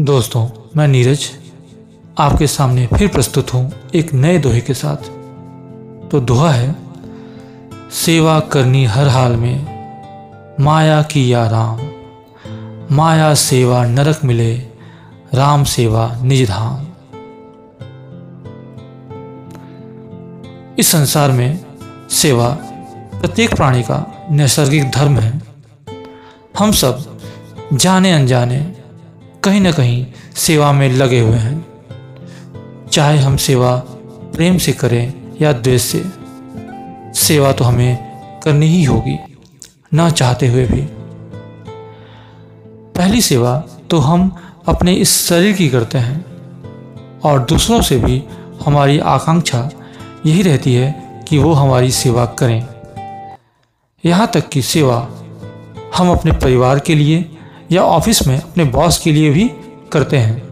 दोस्तों, मैं नीरज आपके सामने फिर प्रस्तुत हूँ एक नए दोहे के साथ। तो दोहा है, सेवा करनी हर हाल में, माया की या राम। माया सेवा नरक मिले, राम सेवा निज धाम। इस संसार में सेवा प्रत्येक प्राणी का नैसर्गिक धर्म है। हम सब जाने अनजाने कहीं ना कहीं सेवा में लगे हुए हैं। चाहे हम सेवा प्रेम से करें या द्वेष से, सेवा तो हमें करनी ही होगी, ना चाहते हुए भी। पहली सेवा तो हम अपने इस शरीर की करते हैं, और दूसरों से भी हमारी आकांक्षा यही रहती है कि वो हमारी सेवा करें। यहाँ तक कि सेवा हम अपने परिवार के लिए या ऑफ़िस में अपने बॉस के लिए भी करते हैं।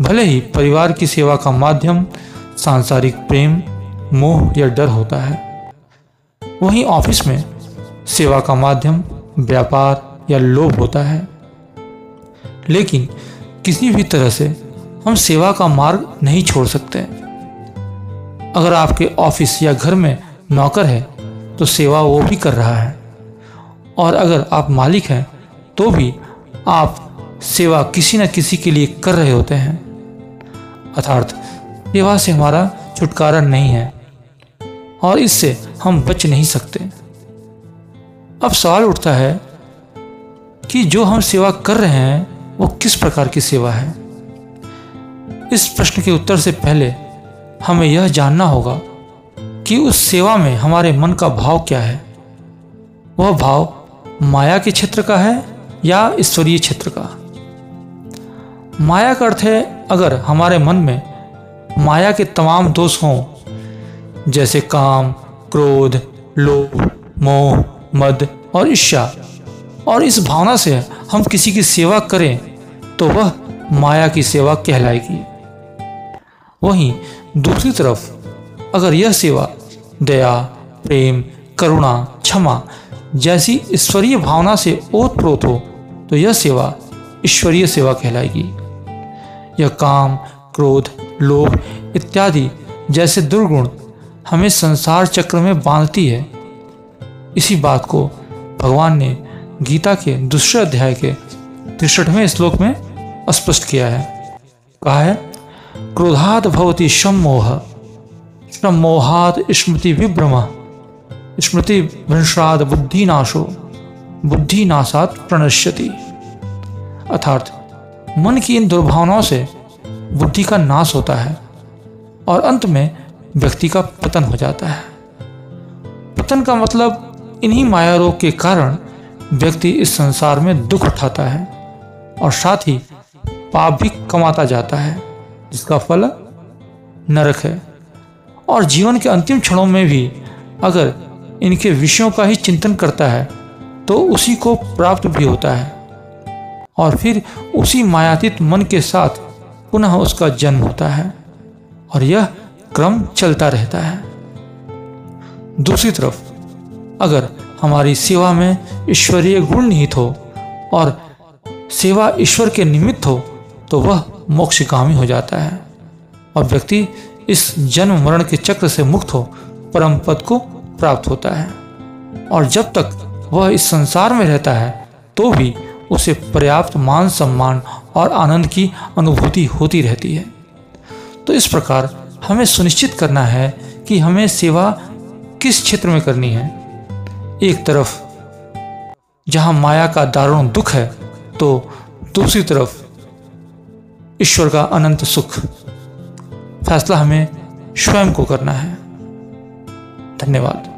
भले ही परिवार की सेवा का माध्यम, सांसारिक प्रेम, मोह या डर होता है, वहीं ऑफ़िस में सेवा का माध्यम, व्यापार या लोभ होता है। लेकिन किसी भी तरह से हम सेवा का मार्ग नहीं छोड़ सकते। अगर आपके ऑफ़िस या घर में नौकर है तो सेवा वो भी कर रहा है। और अगर आप मालिक हैं तो भी आप सेवा किसी न किसी के लिए कर रहे होते हैं। अर्थात, सेवा से हमारा छुटकारा नहीं है, और इससे हम बच नहीं सकते। अब सवाल उठता है कि जो हम सेवा कर रहे हैं, वो किस प्रकार की सेवा है? इस प्रश्न के उत्तर से पहले हमें यह जानना होगा कि उस सेवा में हमारे मन का भाव क्या है। वह भाव माया के क्षेत्र का है या ईश्वरीय क्षेत्र का। माया का अर्थ है, अगर हमारे मन में माया के तमाम दोष हों, जैसे काम, क्रोध, लोभ, मोह, मद और ईर्ष्या, और इस भावना से हम किसी की सेवा करें तो वह माया की सेवा कहलाएगी। वहीं दूसरी तरफ़, अगर यह सेवा दया, प्रेम, करुणा, क्षमा जैसी ईश्वरीय भावना से ओतप्रोत हो तो यह सेवा ईश्वरीय सेवा कहलाएगी। यह काम, क्रोध, लोभ इत्यादि जैसे दुर्गुण हमें संसार चक्र में बांधती है। इसी बात को भगवान ने गीता के दूसरे अध्याय के तिरसठवें श्लोक में स्पष्ट किया है। कहा है, क्रोधात भवती सम्मोह सम्मोहात स्मृति विभ्रम, स्मृति भ्रंशाद बुद्धिनाशो। बुद्धिनाशात प्रणश्यति। अर्थात, मन की इन दुर्भावनाओं से बुद्धि का नाश होता है और अंत में व्यक्ति का पतन हो जाता है। पतन का मतलब इन्हीं माया रोग के कारण व्यक्ति इस संसार में दुख उठाता है और साथ ही पाप भी कमाता जाता है, जिसका फल नरक है। और जीवन के अंतिम क्षणों में भी अगर इनके विषयों का ही चिंतन करता है तो उसी को प्राप्त भी होता है। और फिर उसी मायातीत मन के साथ पुनः उसका जन्म होता है और यह क्रम चलता रहता है। दूसरी तरफ़, अगर हमारी सेवा में ईश्वरीय गुण निहित हो और सेवा ईश्वर के निमित्त हो तो वह मोक्षगामी हो जाता है और व्यक्ति इस जन्म मरण के चक्र से मुक्त हो, परम पद को प्राप्त होता है। और जब तक वह इस संसार में रहता है तो भी उसे पर्याप्त मान सम्मान और आनंद की अनुभूति होती रहती है। तो इस प्रकार हमें सुनिश्चित करना है कि हमें सेवा किस क्षेत्र में करनी है। एक तरफ़, जहाँ माया का दारुण दुख है तो दूसरी तरफ़, ईश्वर का अनंत सुख। फैसला हमें स्वयं को करना है। धन्यवाद।